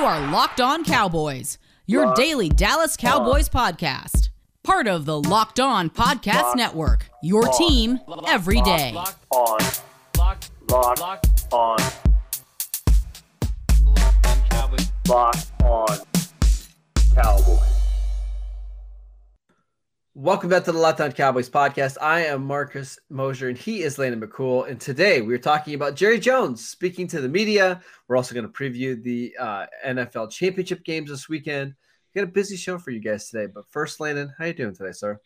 You are Locked On Cowboys, your daily Dallas Cowboys podcast. Part of the Locked On Podcast Locked Network, your On. team every day. Locked, on, locked, locked locked, on, locked on Cowboys. locked on Cowboys. Welcome back to the Locked On Cowboys podcast. I am Marcus Mosher and he is Landon McCool. And today we're talking about Jerry Jones speaking to the media. We're also going to preview the uh, NFL championship games this weekend. We got a busy show for you guys today. But first, Landon, how you doing today, sir?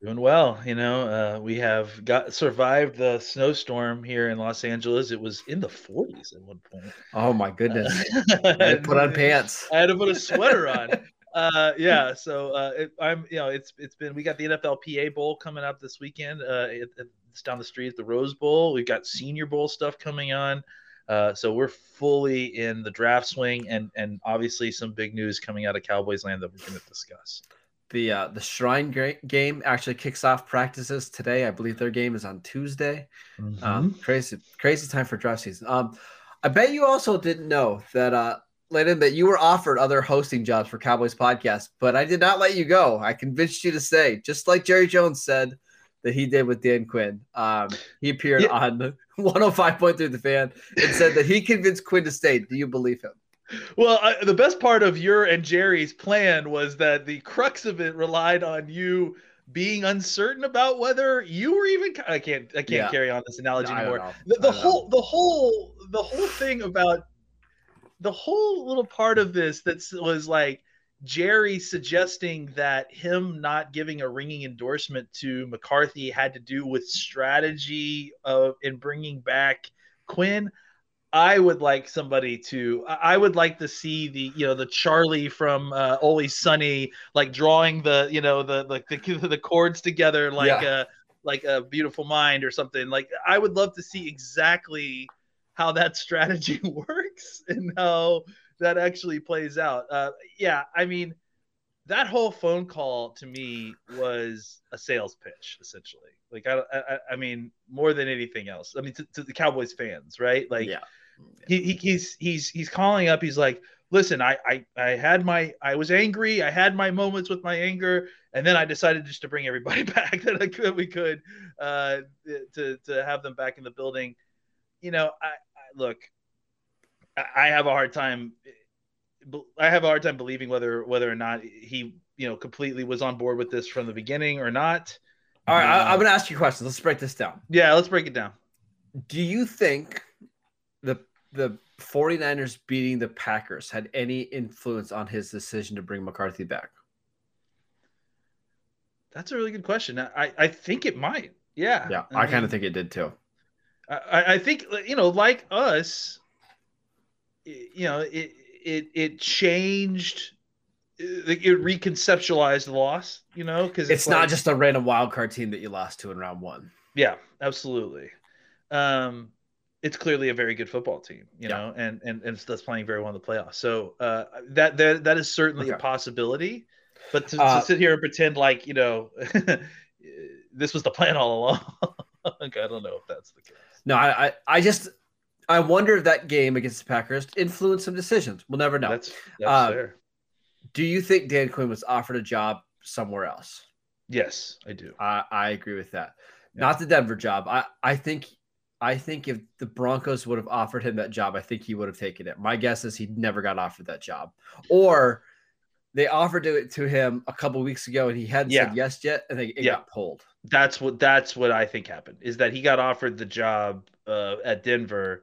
Doing well, you know. Uh, we have got survived the snowstorm here in Los Angeles. It was in the 40s at one point. Oh my goodness. I I had to put on pants. I had to put a sweater on. Uh, yeah, so uh, it, I'm, you know, it's it's been. We got the NFLPA Bowl coming up this weekend. Uh, it, it's down the street at the Rose Bowl. We've got Senior Bowl stuff coming on. Uh, so we're fully in the draft swing, and and obviously some big news coming out of Cowboys land that we're going to discuss. The uh, the Shrine game actually kicks off practices today. I believe their game is on Tuesday. Mm-hmm. Um, crazy, crazy time for draft season. Um, I bet you also didn't know that, uh, Landon, that you were offered other hosting jobs for Cowboys podcast, but I did not let you go. I convinced you to stay, just like Jerry Jones said that he did with Dan Quinn. Um, he appeared Yeah. on 105.3 The Fan and said that he convinced Quinn to stay. Do you believe him? Well, I, the best part of your and Jerry's plan was that the crux of it relied on you being uncertain about whether you were even. I can't. I can't Yeah. carry on this analogy don't anymore. The, the don't know. whole, the whole, the whole thing about the whole little part of this that was like Jerry suggesting that him not giving a ringing endorsement to McCarthy had to do with strategy of in bringing back Quinn. I would like somebody to. I would like to see the you know the Charlie from uh, Always Sunny like drawing the you know the like the, the cords together like Yeah. a like a beautiful mind or something. Like I would love to see exactly how that strategy works and how that actually plays out. Uh, yeah, I mean that whole phone call to me was a sales pitch essentially. Like I, I, I mean more than anything else. I mean to, to the Cowboys fans, right? Like yeah. he, he he's he's he's calling up. He's like, listen, I, I I had my I was angry. I had my moments with my anger, and then I decided just to bring everybody back that I could we could uh, to to have them back in the building. You know, I, I look, I, I have a hard time. I have a hard time believing whether whether or not he you know completely was on board with this from the beginning or not. All right, I, Uh, I'm going to ask you questions. Let's break this down. Yeah, let's break it down. Do you think the the 49ers beating the Packers had any influence on his decision to bring McCarthy back? That's a really good question. I I think it might. Yeah. Yeah, I kind mean, of think it did too. I, I think you know, like us, you know, it it it changed, it, it reconceptualized the loss. You know, because It's not just a random wild card team that you lost to in round one. yeah, absolutely. Um, it's clearly a very good football team, you Yeah. know, and and and that's playing very well in the playoffs. So uh, that that that is certainly a possibility. But to, Uh, to sit here and pretend like you know this was the plan all along, I don't know if that's the case. No, I, I, I just I wonder if that game against the Packers influenced some decisions. We'll never know. That's that's Uh, fair. Do you think Dan Quinn was offered a job somewhere else? Yes, I do. I, I agree with that. Yeah. Not the Denver job. I, I think I think if the Broncos would have offered him that job, I think he would have taken it. My guess is he never got offered that job. Or they offered it to him a couple weeks ago and he hadn't Yeah. said yes yet, and they, it Yeah. got pulled. That's what that's what I think happened is that he got offered the job uh, at Denver,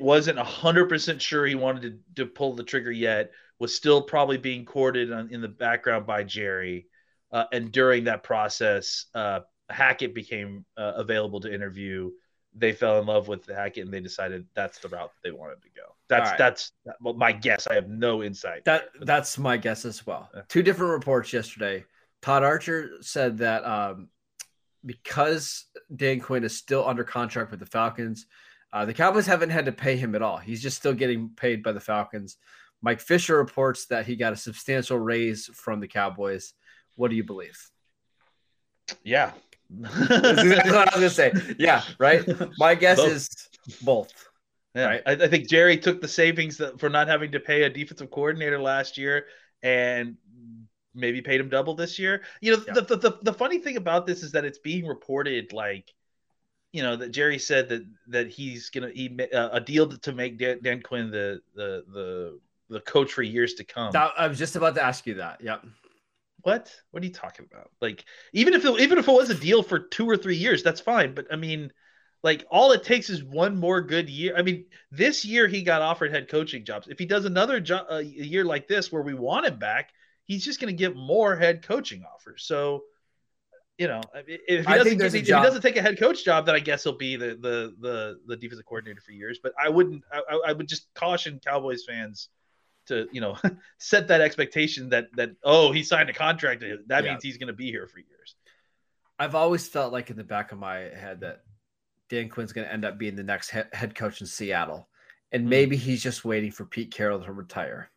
wasn't hundred percent sure he wanted to, to pull the trigger yet, was still probably being courted on, in the background by Jerry, uh, and during that process, uh, Hackett became uh, available to interview. they fell in love with Hackett and they decided that's the route that they wanted to go. That's right. that's well, my guess. I have no insight. That that's my guess as well. Two different reports yesterday. Todd Archer said that um, because Dan Quinn is still under contract with the Falcons, uh, the Cowboys haven't had to pay him at all. He's just still getting paid by the Falcons. Mike Fisher reports that he got a substantial raise from the Cowboys. What do you believe? yeah. That's what I was gonna say. Yeah, right. My guess Both. is both. Yeah, Right. I, I think Jerry took the savings that, for not having to pay a defensive coordinator last year and maybe paid him double this year. You know, Yeah. the, the, the the funny thing about this is that it's being reported like, you know, that Jerry said that that he's gonna he uh, a deal to make Dan, Dan Quinn the the the the coach for years to come. That- I was just about to ask you that. Yep. What? What are you talking about? Like, even if it, even if it was a deal for two or three years, that's fine. But I mean, like, all it takes is one more good year. I mean, this year he got offered head coaching jobs. If he does another jo- a year like this where we want him back, he's just going to get more head coaching offers. So, you know, if he doesn't, get, a if he doesn't take a head coach job, then I guess he'll be the the the the defensive coordinator for years. But I wouldn't. I, I- I would just caution Cowboys fans to you know set that expectation that that oh he signed a contract that Yeah. means he's going to be here for years. I've always felt like in the back of my head that Dan Quinn's going to end up being the next head coach in Seattle. And Hmm. maybe he's just waiting for Pete Carroll to retire.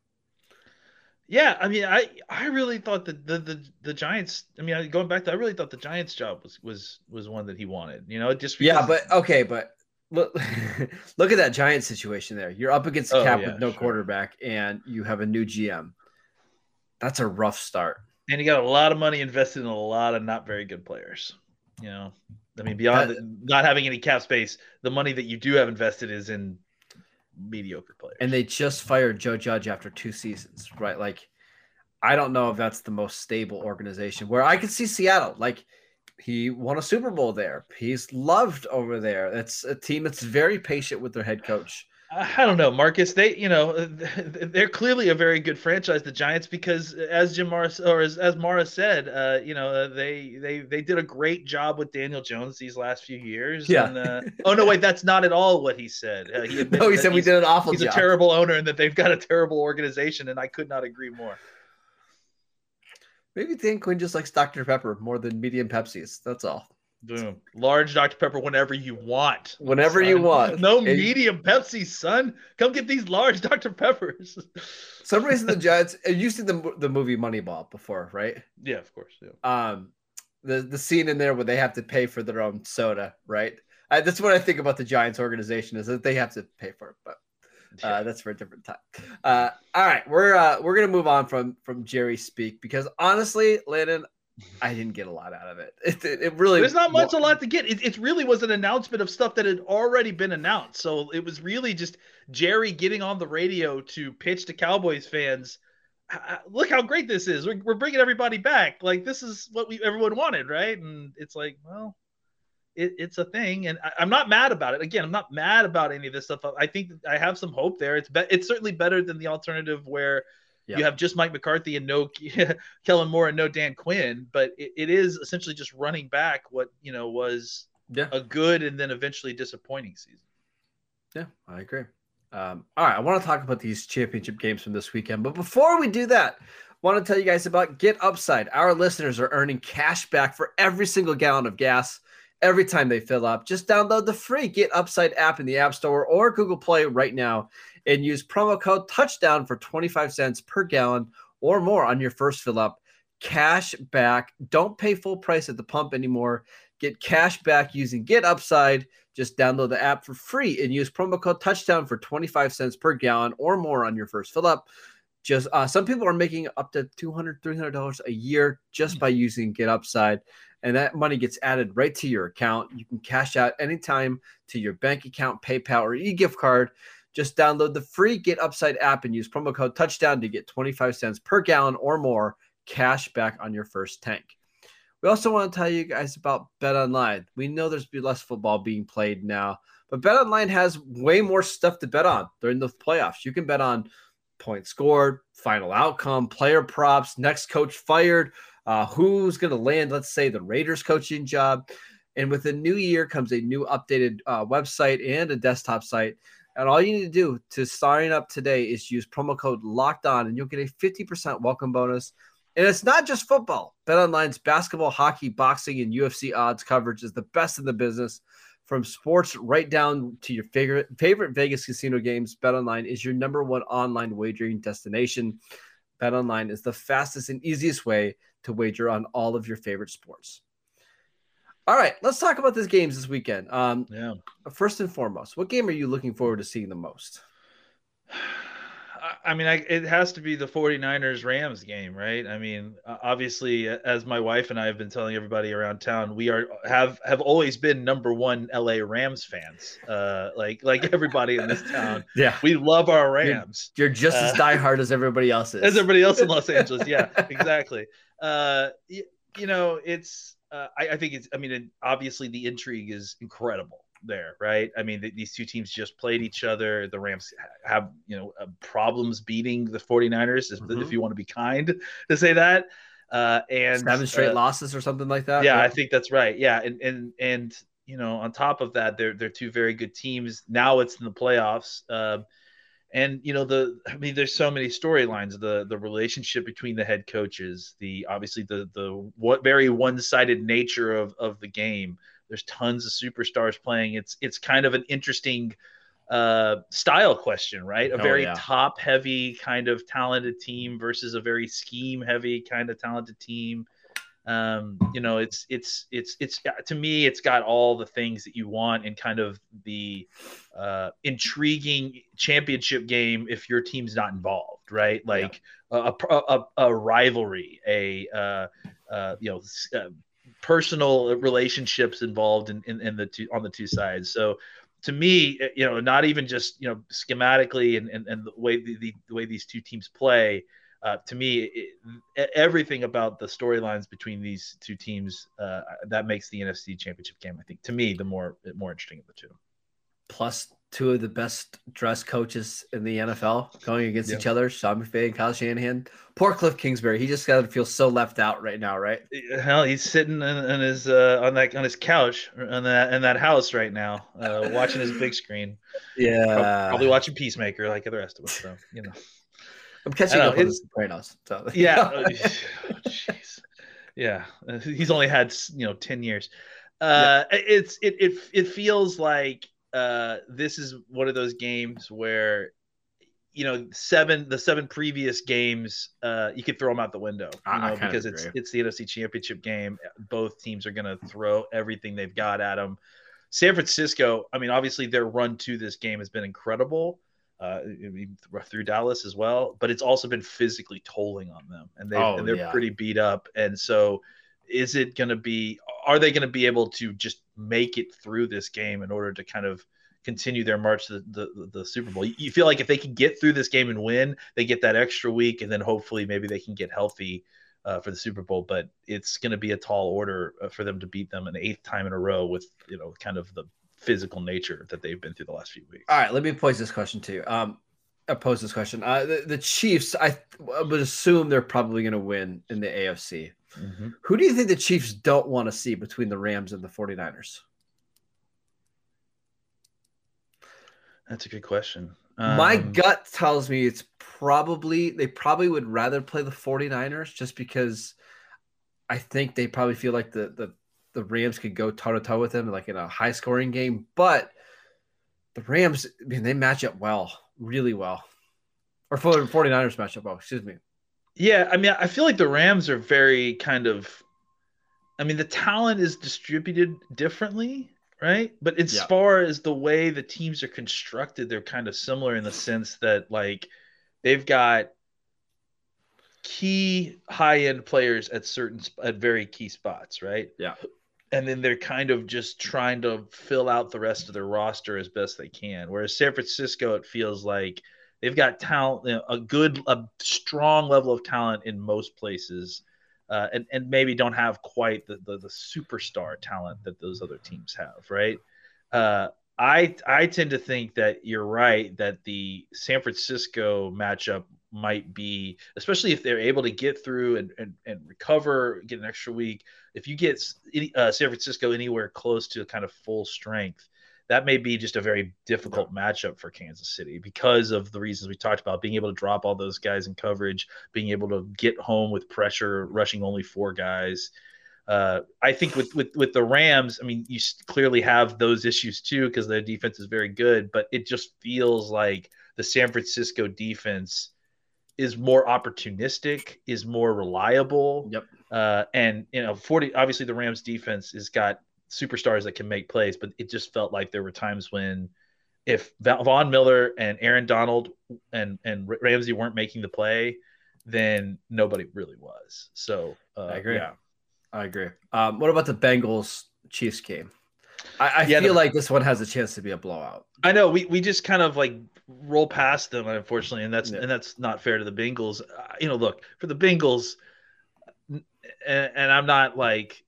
Yeah, I mean, I I really thought that the the the Giants. I mean, going back to, I really thought the Giants job was was was one that he wanted. You know, just Yeah, but okay, but look, look at that Giant situation there. You're up against the Oh, cap yeah, with no sure. quarterback, and you have a new GM. That's a rough start. and he got a lot of money invested in a lot of not very good players. You know, I mean, beyond That- not having any cap space, the money that you do have invested is in mediocre players. And they just fired Joe Judge after two seasons, right? Like, I don't know if that's the most stable organization. Where I could see Seattle, like he won a Super Bowl there. He's loved over there. It's a team that's very patient with their head coach. I don't know, Marcus. They, you know, they're clearly a very good franchise, the Giants, because as Jim Morris or as, as Mara said, uh, you know, they they they did a great job with Daniel Jones these last few years. Yeah. And, uh, oh no, wait, that's not at all what he said. Uh, he No, he said we did an awful He's job. a terrible owner, and that they've got a terrible organization, and I could not agree more. Maybe Dan Quinn just likes Dr. Pepper more than medium Pepsis. That's all. Boom, large Dr Pepper whenever you want. Whenever you want. No And- medium Pepsi, son. Come get these large Dr Peppers. Some reason the Giants. uh, You've seen the the movie Moneyball before, right? yeah, of course. Yeah. um the the scene in there where they have to pay for their own soda, right? I, that's what I think about the Giants organization is that they have to pay for it, but uh, that's for a different time. Uh, all right, we're uh, we're gonna move on from from Jerry speak because honestly, Landon, I didn't get a lot out of it. It, it, it really There's not much a lot to get. It, it really was an announcement of stuff that had already been announced. So it was really just Jerry getting on the radio to pitch to Cowboys fans. "Ah, ah, Look how great this is. We're, we're bringing everybody back. Like this is what we everyone wanted, right? And it's like, well, it, it's a thing, and I, I'm not mad about it. Again, I'm not mad about any of this stuff. I think I have some hope there. It's be, it's certainly better than the alternative where Yeah. you have just Mike McCarthy and no Kellen Moore and no Dan Quinn, but it, it is essentially just running back what you know was Yeah, a good and then eventually disappointing season. yeah, I agree. Um, all right, I want to talk about these championship games from this weekend, but before we do that, I want to tell you guys about Get Upside. Our listeners are earning cash back for every single gallon of gas every time they fill up. Just download the free Get Upside app in the App Store or Google Play right now and use promo code Touchdown for 25 cents per gallon or more on your first fill up. Cash back. Don't pay full price at the pump anymore. Get cash back using Get Upside. Just download the app for free and use promo code Touchdown for 25 cents per gallon or more on your first fill up. Just uh, some people are making up to 200 $300 a year just by using Get Upside and that money gets added right to your account. You can cash out anytime to your bank account, PayPal, or e-gift card. Just download the free Get Upside app and use promo code Touchdown to get 25 cents per gallon or more cash back on your first tank. We also want to tell you guys about Bet Online. We know there's less football being played now, but Bet Online has way more stuff to bet on during the playoffs. You can bet on points scored, final outcome, player props, next coach fired, uh, who's going to land, let's say, the Raiders coaching job. And with the new year comes a new updated uh, website and a desktop site. And all you need to do to sign up today is use promo code locked on and you'll get a 50% welcome bonus. And it's not just football. BetOnline's basketball, hockey, boxing, and UFC odds coverage is the best in the business. From sports right down to your favorite favorite Vegas casino games, BetOnline is your number one online wagering destination. BetOnline is the fastest and easiest way to wager on all of your favorite sports. All right, let's talk about these games this weekend. Um, Yeah. first and foremost, what game are you looking forward to seeing the most? I- mean, I, it has to be the 49ers Rams game, right? I mean, obviously, as my wife and I have been telling everybody around town, we are have have always been number one LA Rams fans. Uh, like like everybody in this town, Yeah, we love our You're- Rams. you're just as Uh, diehard as everybody else is. as everybody else in Los Angeles. Yeah, exactly. Uh, you, you know, it's. Uh, I, I think it's. I mean, it, obviously the intrigue is incredible there, right? I mean, th- these two teams just played each other. The Rams have, you know, uh, problems beating the 49ers, if, Mhm. if you want to be kind to say that. Uh, and seven straight uh, losses or something like that. yeah, I think that's right. Yeah, and and and you know, on top of that, they're they're two very good teams. Now it's in the playoffs. Um, and you know the I mean, there's so many storylines. The the relationship between the head coaches, the obviously the the what very one sided nature of of the game. There's tons of superstars playing. It's it's kind of an interesting uh style question right a Oh, very yeah. top heavy kind of talented team versus a very scheme heavy kind of talented team um you know it's it's it's it's to me it's got all the things that you want in kind of the uh intriguing championship game if your team's not involved right? Like a, a, a, a rivalry a uh uh you know uh, personal relationships involved in, in in the two on the two sides. So to me you know not even just you know schematically and and, and the way the, the way these two teams play uh, to me, it, everything about the storylines between these two teams uh, that makes the NFC Championship game, I think, to me, the more more interesting of the two. Plus two of the best dressed coaches in the NFL going against Yeah. each other, Sean McVay and Kyle Shanahan. Poor Cliff Kingsbury. He just got to feel so left out right now, right? Hell, he's sitting in, in his uh, on that on his couch on that in that house right now, uh, watching his big screen, Yeah. Prob- probably watching Peacemaker like the rest of us. So you know, I'm catching up on it's- Sopranos. So. yeah, uh, jeez, yeah, he's only had you know ten years. Uh, it's it it it feels like uh this is one of those games where you know seven the seven previous games uh you could throw them out the window you know because it's agree. it's the NFC championship game both teams are going to throw everything they've got at them San Francisco I mean obviously their run to this game has been incredible uh through Dallas as well but it's also been physically tolling on them and they Oh, and they're yeah. pretty beat up and so is it going to be are they going to be able to just make it through this game in order to kind of continue their march to the, the, the Super Bowl? You- feel like if they can get through this game and win, they get that extra week, and then hopefully maybe they can get healthy uh, for the Super Bowl. But it's going to be a tall order uh, for them to beat them an eighth time in a row with you know kind of the physical nature that they've been through the last few weeks. All right, let me pose this question to you. Um, I pose this question. Uh, the, the Chiefs, I, I would assume they're probably going to win in the AFC. Mhm. Who do you think the Chiefs don't want to see between the Rams and the 49ers? That's a good question. My Um, gut tells me it's probably they probably would rather play the 49ers just because I think they probably feel like the the, the Rams could go toe to toe with them like in a high scoring game. But the Rams, I mean, they match up well, really well. Or 49ers match up well, excuse me. Yeah, I mean, I feel like the Rams are very kind of. I mean, the talent is distributed differently, right? But as Yeah. far as the way the teams are constructed, they're kind of similar in the sense that, like, they've got key high end players at certain at very key spots, right? Yeah. And then they're kind of just trying to fill out the rest of their roster as best they can. Whereas San Francisco, it feels like they've got talent, you know, a good, a strong level of talent in most places, uh, and and maybe don't have quite the, the the superstar talent that those other teams have, right? Uh, I I tend to think that you're right that the San Francisco matchup might be, especially if they're able to get through and, and, and recover, get an extra week. If you get uh, San Francisco anywhere close to kind of full strength, that may be just a very difficult matchup for Kansas City because of the reasons we talked about being able to drop all those guys in coverage, being able to get home with pressure, rushing only four guys. Uh, I think with, with with the Rams, I mean, you clearly have those issues too because their defense is very good, but it just feels like the San Francisco defense is more opportunistic, is more reliable. Yep. Uh, and you know, forty obviously the Rams defense has got superstars that can make plays, but it just felt like there were times when if Von Miller and Aaron Donald and and Ramsey weren't making the play, then nobody really was. So uh, I agree. Yeah, I agree. Um, what about the Bengals Chiefs game? I, I yeah, feel the, like this one has a chance to be a blowout. I know we, we just kind of like roll past them, unfortunately, and that's yeah. and that's not fair to the Bengals. Uh, you know, look for the Bengals, and, and I'm not like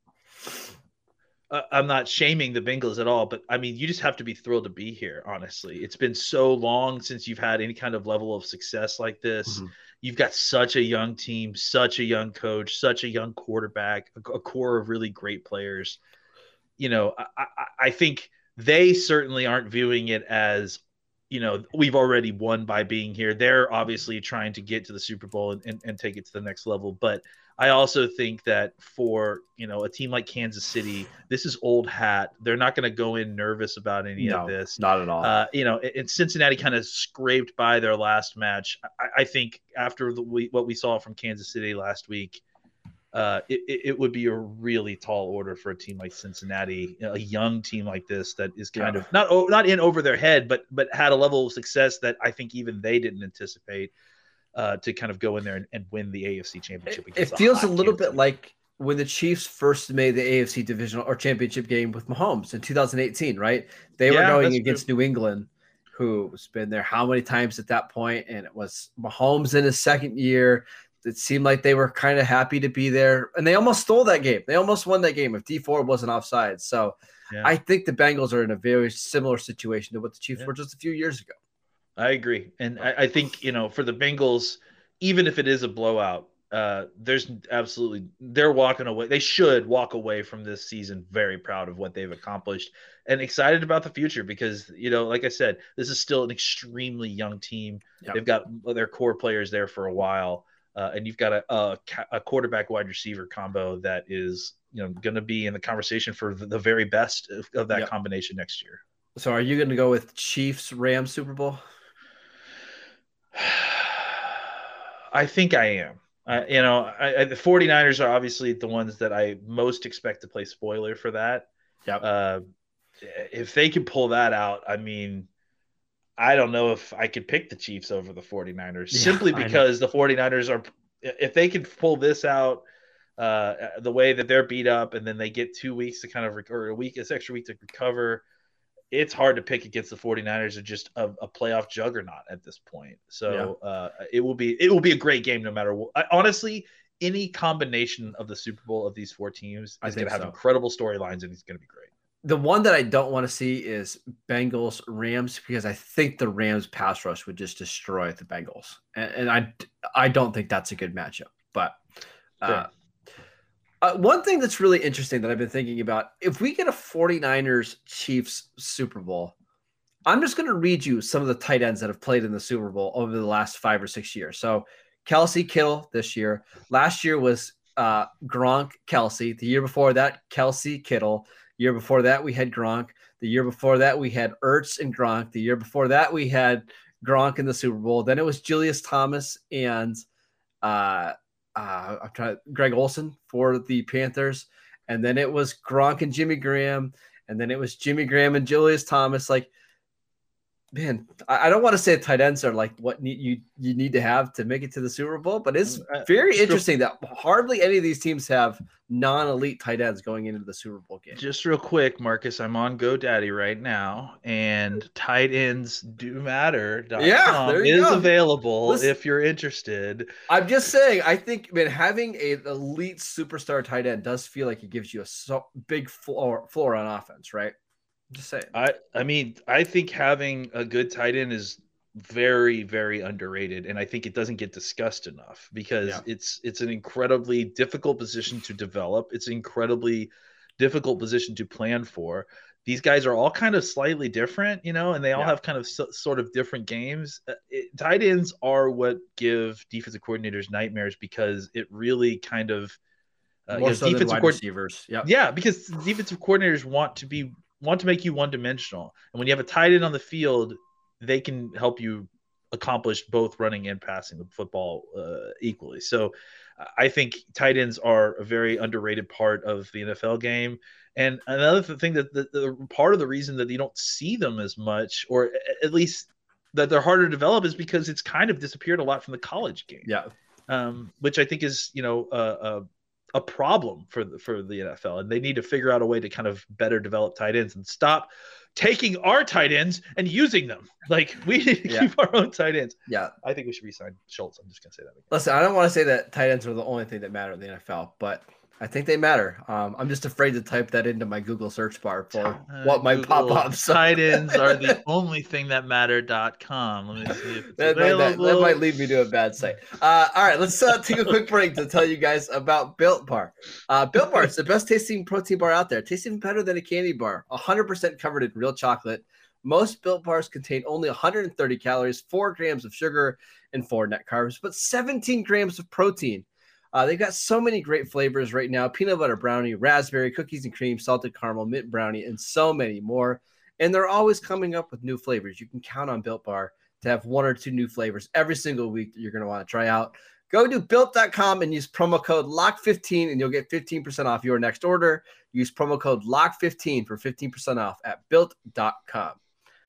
uh, I'm not shaming the Bengals at all, but I mean, you just have to be thrilled to be here. Honestly, it's been so long since you've had any kind of level of success like this. Mm-hmm. You've got such a young team, such a young coach, such a young quarterback, a, a core of really great players. You know, I, I, I think they certainly aren't viewing it as you know we've already won by being here. They're obviously trying to get to the super bowl and, and, and, take it to the next level. But i also think that for you know a team like kansas city this is old hat. They're not going to go in nervous about any no, of this. not at all. Uh, you know and cincinnati kind of scraped by their last match. I, I think after the, what we saw from kansas city last week uh, it, it would be a really tall order for a team like Cincinnati, a young team like this that is kind yeah. of not not in over their head, but but had a level of success that I think even they didn't anticipate uh, to kind of go in there and, and win the AFC Championship. It, it feels a little bit like when the Chiefs first made the AFC divisional or championship game with Mahomes in 2018, right? They yeah, were going against true. New England, who's been there how many times at that point, and it was Mahomes in his second year it seemed like they were kind of happy to be there, and they almost stole that game. They almost won that game if Dee Ford wasn't offside. So yeah. I think the Bengals are in a very similar situation to what the Chiefs yeah. were just a few years ago. I agree, and I, I, think you know for the Bengals, even if it is a blowout, uh, there's absolutely they're walking away. They should walk away from this season very proud of what they've accomplished and excited about the future because you know, like I said, this is still an extremely young team. Yep. They've got their core players there for a while uh, and you've got a, a, a, quarterback wide receiver combo that is you know going to be in the conversation for the, the very best of, of that yep. combination next year. So, are you going to go with Chiefs Rams Super Bowl? I think I am. Uh, you know, I, I, the 49ers are obviously the ones that I most expect to play spoiler for that. Yeah. Uh, if they can pull that out, I mean, I don't know if I could pick the Chiefs over the 49ers yeah, simply because the 49ers are if they can pull this out uh, the way that they're beat up and then they get two weeks to kind of or a week, this extra week to recover, it's hard to pick against the 49ers are just a, a, playoff juggernaut at this point. So yeah. uh, it will be it will be a great game no matter what. I, honestly, any combination of the Super Bowl of these four teams is going to have so. incredible storylines and it's going to be great the one that I don't want to see is Bengals Rams because I think the Rams pass rush would just destroy the Bengals, and, and I I don't think that's a good matchup. But uh, uh, one thing that's really interesting that I've been thinking about if we get a 49ers Chiefs Super Bowl, I'm just going to read you some of the tight ends that have played in the Super Bowl over the last five or six years. So Kelce Kittle this year, last year was uh, Gronk Kelce, the year before that Kelce Kittle. Year before that, we had Gronk. The year before that, we had Ertz and Gronk. The year before that, we had Gronk in the Super Bowl. Then it was Julius Thomas and uh, uh, I'm trying Greg Olsen for the Panthers, and then it was Gronk and Jimmy Graham, and then it was Jimmy Graham and Julius Thomas. Like man, I, don't want to say tight ends are like what need, you you need to have to make it to the Super Bowl, but it's mm, uh, very interesting that hardly any of these teams have non-elite tight ends going into the Super Bowl game. Just real quick, Marcus, I'm on GoDaddy right now, and tight ends do matter. Yeah, there is go. available Listen, if you're interested. I'm just saying, I think man, having an elite superstar tight end does feel like it gives you a so big floor floor on offense, right? Just saying. I I mean, I think having a good tight end is very very underrated and i think it doesn't get discussed enough because Yeah. it's it's an incredibly difficult position to develop it's incredibly difficult position to plan for these guys are all kind of slightly different you know and they all Yeah. have kind of so, sort of different games Uh, it, tight ends are what give defensive coordinators nightmares because it really kind of uh, More know, so than defensive wide coord- receivers. Yep. yeah, because defensive coordinators want to be want to make you one dimensional, and when you have a tight end on the field, they can help you accomplish both running and passing the football uh, equally. So, I think tight ends are a very underrated part of the NFL game. And another thing that the, the part of the reason that you don't see them as much, or at least that they're harder to develop, is because it's kind of disappeared a lot from the college game Yeah. um, which I think is you know a, a, a problem for the, for the NFL, and they need to figure out a way to kind of better develop tight ends and stop taking our tight ends and using them. Like we need to Yeah. keep our own tight ends. Yeah. I think we should resign Schultz. I'm just gonna say that again. Listen, I don't want to say that tight ends are the only thing that matter in the NFL, but I think they matter. Um, I'm just afraid to type that into my Google search bar for Uh, what my pop Google, up. So Tight ends are the only thing that matter.com. Let me see if it's that, might, that, that might lead me to a bad site. Uh, all right, let's uh, take a quick break to tell you guys about Built Bar. Uh, Built Bar is the best tasting protein bar out there. It tastes even better than a candy bar. 100% covered in real chocolate. Most Built Bars contain only 130 calories, 4 grams of sugar, and 4 net carbs, but 17 grams of protein. Uh, they've got so many great flavors right now peanut butter brownie, raspberry, cookies and cream, salted caramel, mint brownie, and so many more. And they're always coming up with new flavors. You can count on Built Bar to have one or two new flavors every single week that you're going to want to try out. Go to built.com and use promo code LOCK15 and you'll get 15% off your next order. Use promo code LOCK15 for 15% off at built.com.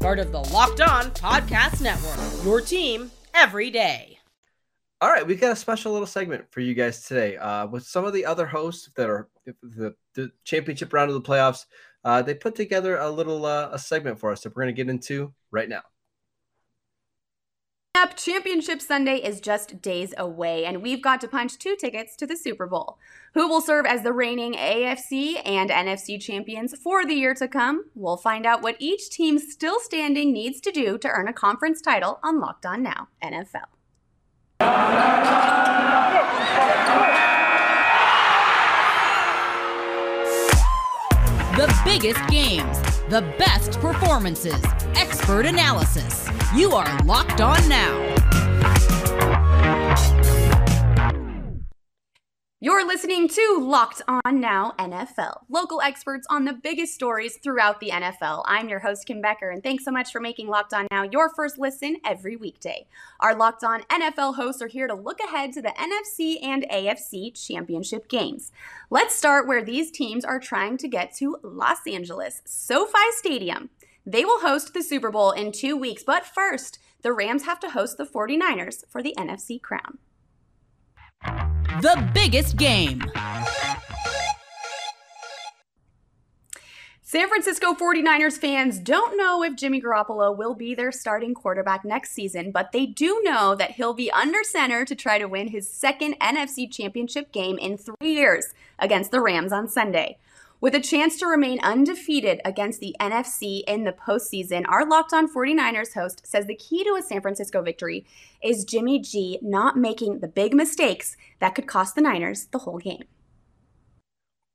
part of the Locked On Podcast Network. Your team every day. All right, we've got a special little segment for you guys today uh, with some of the other hosts that are the, the championship round of the playoffs. Uh, they put together a little uh, a segment for us that we're going to get into right now. Up Championship Sunday is just days away, and we've got to punch two tickets to the Super Bowl. Who will serve as the reigning AFC and NFC champions for the year to come? We'll find out what each team still standing needs to do to earn a conference title on Locked On Now NFL. Biggest games, the best performances, expert analysis. You are locked on now. You're listening to Locked On Now NFL, local experts on the biggest stories throughout the NFL. I'm your host, Kim Becker, and thanks so much for making Locked On Now your first listen every weekday. Our Locked On NFL hosts are here to look ahead to the NFC and AFC championship games. Let's start where these teams are trying to get to Los Angeles, SoFi Stadium. They will host the Super Bowl in two weeks, but first, the Rams have to host the 49ers for the NFC crown. The biggest game. San Francisco 49ers fans don't know if Jimmy Garoppolo will be their starting quarterback next season, but they do know that he'll be under center to try to win his second NFC championship game in three years against the Rams on Sunday. With a chance to remain undefeated against the NFC in the postseason, our Locked On 49ers host says the key to a San Francisco victory is Jimmy G not making the big mistakes that could cost the Niners the whole game.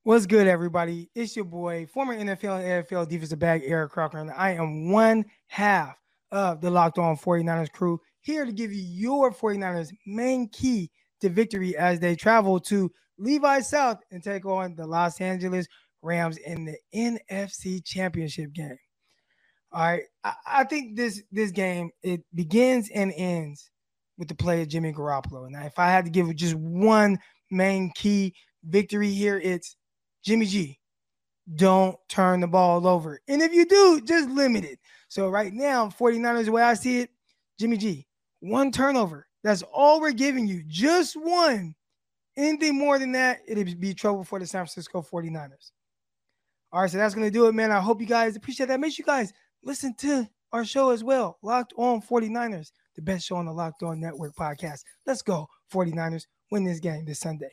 What's good, everybody? It's your boy, former NFL and AFL defensive back Eric Crocker, and I am one half of the Locked On 49ers crew here to give you your 49ers main key to victory as they travel to Levi South and take on the Los Angeles Rams in the NFC Championship game. All right, I, I think this this game it begins and ends with the play of Jimmy Garoppolo. Now, if I had to give just one main key victory here, it's Jimmy G, don't turn the ball over. And if you do, just limit it. So right now, 49ers, the way I see it, Jimmy G, one turnover. That's all we're giving you. Just one. Anything more than that, it'd be trouble for the San Francisco 49ers. All right, so that's to do it, man. I hope you guys appreciate that. Make sure you guys listen to our show as well. Locked on 49ers, the best show on the Locked On Network podcast. Let's go, 49ers. Win this game this Sunday.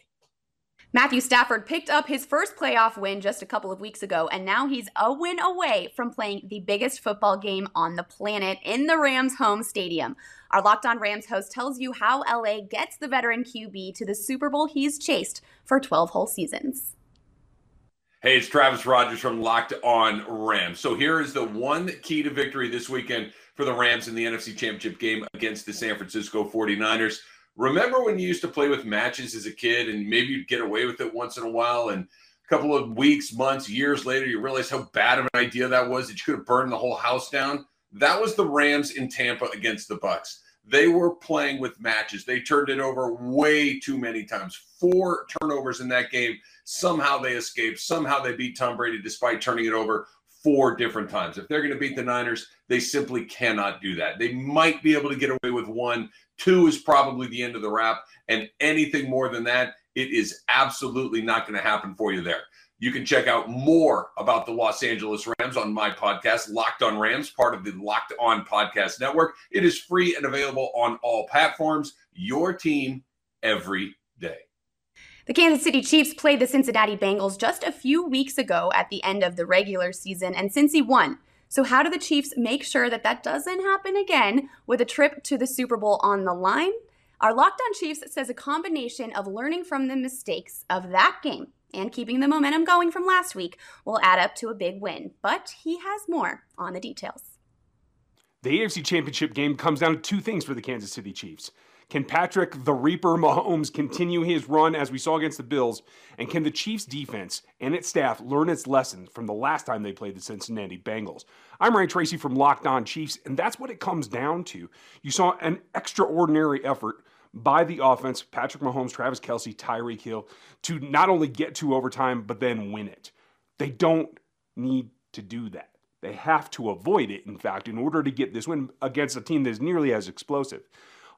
Matthew Stafford picked up his first playoff win just a couple of weeks ago, and now he's a win away from playing the biggest football game on the planet in the Rams' home stadium. Our Locked On Rams host tells you how LA gets the veteran QB to the Super Bowl he's chased for 12 whole seasons. Hey, it's Travis Rogers from Locked On Rams. So here is the one key to victory this weekend for the Rams in the NFC Championship game against the San Francisco 49ers. Remember when you used to play with matches as a kid and maybe you'd get away with it once in a while and a couple of weeks, months, years later you realize how bad of an idea that was that you could have burned the whole house down? That was the Rams in Tampa against the Bucs. They were playing with matches. They turned it over way too many times. Four turnovers in that game. Somehow they escaped. Somehow they beat Tom Brady despite turning it over four different times. If they're going to beat the Niners, they simply cannot do that. They might be able to get away with one. Two is probably the end of the wrap. And anything more than that, it is absolutely not going to happen for you there. You can check out more about the Los Angeles Rams on my podcast, Locked on Rams, part of the Locked on Podcast Network. It is free and available on all platforms. Your team every day. The Kansas City Chiefs played the Cincinnati Bengals just a few weeks ago at the end of the regular season, and Cincy won. So, how do the Chiefs make sure that that doesn't happen again with a trip to the Super Bowl on the line? Our Locked On Chiefs says a combination of learning from the mistakes of that game and keeping the momentum going from last week will add up to a big win. But he has more on the details. The AFC Championship game comes down to two things for the Kansas City Chiefs. Can Patrick the Reaper Mahomes continue his run as we saw against the Bills? And can the Chiefs defense and its staff learn its lessons from the last time they played the Cincinnati Bengals? I'm Ryan Tracy from Locked On Chiefs, and that's what it comes down to. You saw an extraordinary effort by the offense, Patrick Mahomes, Travis Kelce, Tyreek Hill, to not only get to overtime, but then win it. They don't need to do that. They have to avoid it, in fact, in order to get this win against a team that is nearly as explosive.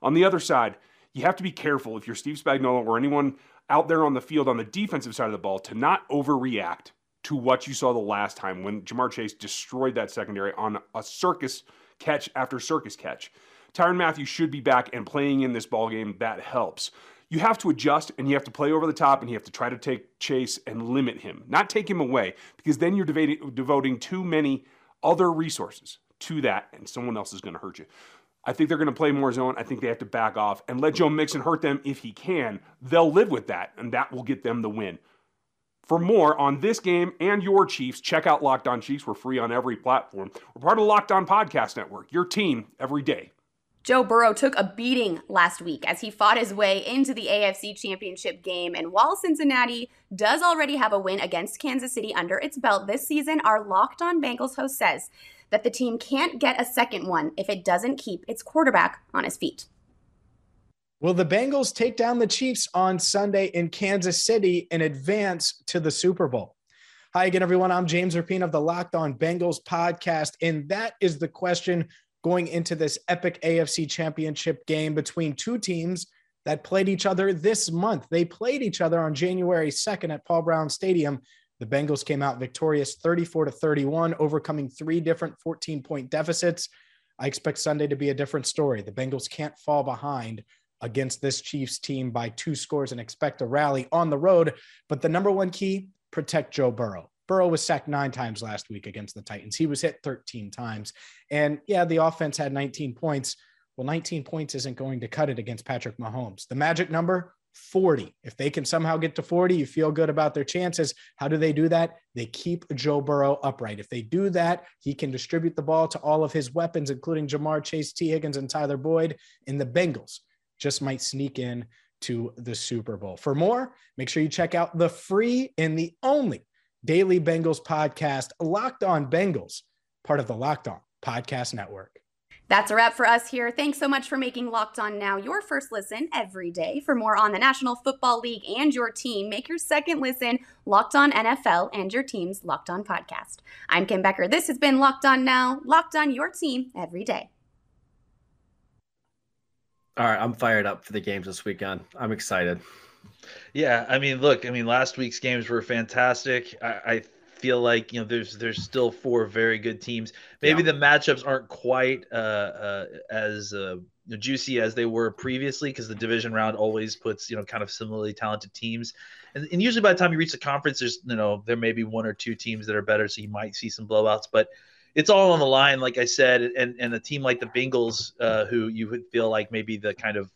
On the other side, you have to be careful if you're Steve Spagnuolo or anyone out there on the field on the defensive side of the ball to not overreact to what you saw the last time when Ja'Marr Chase destroyed that secondary on a circus catch after circus catch. Tyrann Mathieu should be back and playing in this ball game. That helps. You have to adjust and you have to play over the top and you have to try to take Chase and limit him, not take him away, because then you're devoting too many other resources to that and someone else is going to hurt you. I think they're going to play more zone. I think they have to back off and let Joe Mixon hurt them if he can. They'll live with that, and that will get them the win. For more on this game and your Chiefs, check out Locked On Chiefs. We're free on every platform. We're part of the Locked On Podcast Network, your team every day. Joe Burrow took a beating last week as he fought his way into the AFC Championship game. And while Cincinnati does already have a win against Kansas City under its belt this season, our Locked On Bengals host says that the team can't get a second one if it doesn't keep its quarterback on his feet. Will the Bengals take down the Chiefs on Sunday in Kansas City and advance to the Super Bowl? Hi again, everyone. I'm James Rapien of the Locked On Bengals podcast, and that is the question going into this epic AFC championship game between two teams that played each other this month. They played each other on January 2nd at Paul Brown Stadium. The Bengals came out victorious 34 to 31, overcoming three different 14 point deficits. I expect Sunday to be a different story. The Bengals can't fall behind against this Chiefs team by two scores and expect a rally on the road. But the number one key protect Joe Burrow. Burrow was sacked nine times last week against the Titans. He was hit 13 times. And yeah, the offense had 19 points. Well, 19 points isn't going to cut it against Patrick Mahomes. The magic number, 40. If they can somehow get to 40, you feel good about their chances. How do they do that? They keep Joe Burrow upright. If they do that, he can distribute the ball to all of his weapons, including Ja'Marr Chase, Tee Higgins, and Tyler Boyd. And the Bengals just might sneak in to the Super Bowl. For more, make sure you check out the free and the only Daily Bengals podcast, Locked On Bengals, part of the Locked On Podcast Network. That's a wrap for us here. Thanks so much for making Locked On Now your first listen every day. For more on the National Football League and your team, make your second listen Locked On NFL and your team's Locked On podcast. I'm Kim Becker. This has been Locked On Now, Locked On your team every day. All right, I'm fired up for the games this weekend. I'm excited. Yeah, I mean, look, I mean, last week's games were fantastic. I, I feel like you know there's there's still four very good teams. Maybe yeah. the matchups aren't quite uh, uh, as uh, juicy as they were previously because the division round always puts you know kind of similarly talented teams. And, and usually by the time you reach the conference, there's you know there may be one or two teams that are better, so you might see some blowouts, but it's all on the line, like I said, and and a team like the Bengals, uh, who you would feel like maybe the kind of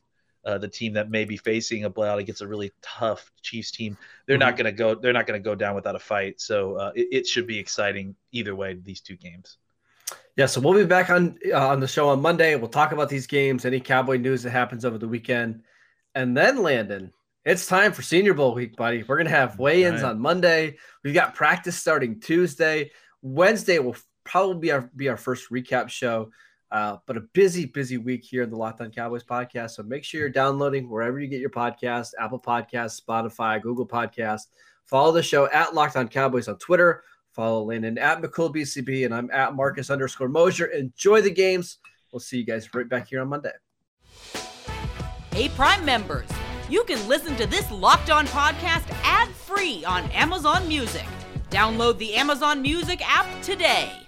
uh, the team that may be facing a blowout against a really tough Chiefs team, they're mm-hmm. not going to go. They're not going to go down without a fight. So uh, it, it, should be exciting either way. These two games. Yeah, so we'll be back on uh, on the show on Monday. We'll talk about these games, any Cowboy news that happens over the weekend, and then Landon. It's time for Senior Bowl week, buddy. We're gonna have weigh-ins right. on Monday. We've got practice starting Tuesday. Wednesday will probably be our be our first recap show. Uh, but a busy, busy week here in the Locked On Cowboys podcast. So make sure you're downloading wherever you get your podcast, Apple Podcasts, Spotify, Google Podcasts. Follow the show at Locked On Cowboys on Twitter. Follow Landon at McCool BCB, and I'm at Marcus underscore Mosher. Enjoy the games. We'll see you guys right back here on Monday. Hey, Prime members, you can listen to this Locked On podcast ad free on Amazon Music. Download the Amazon Music app today.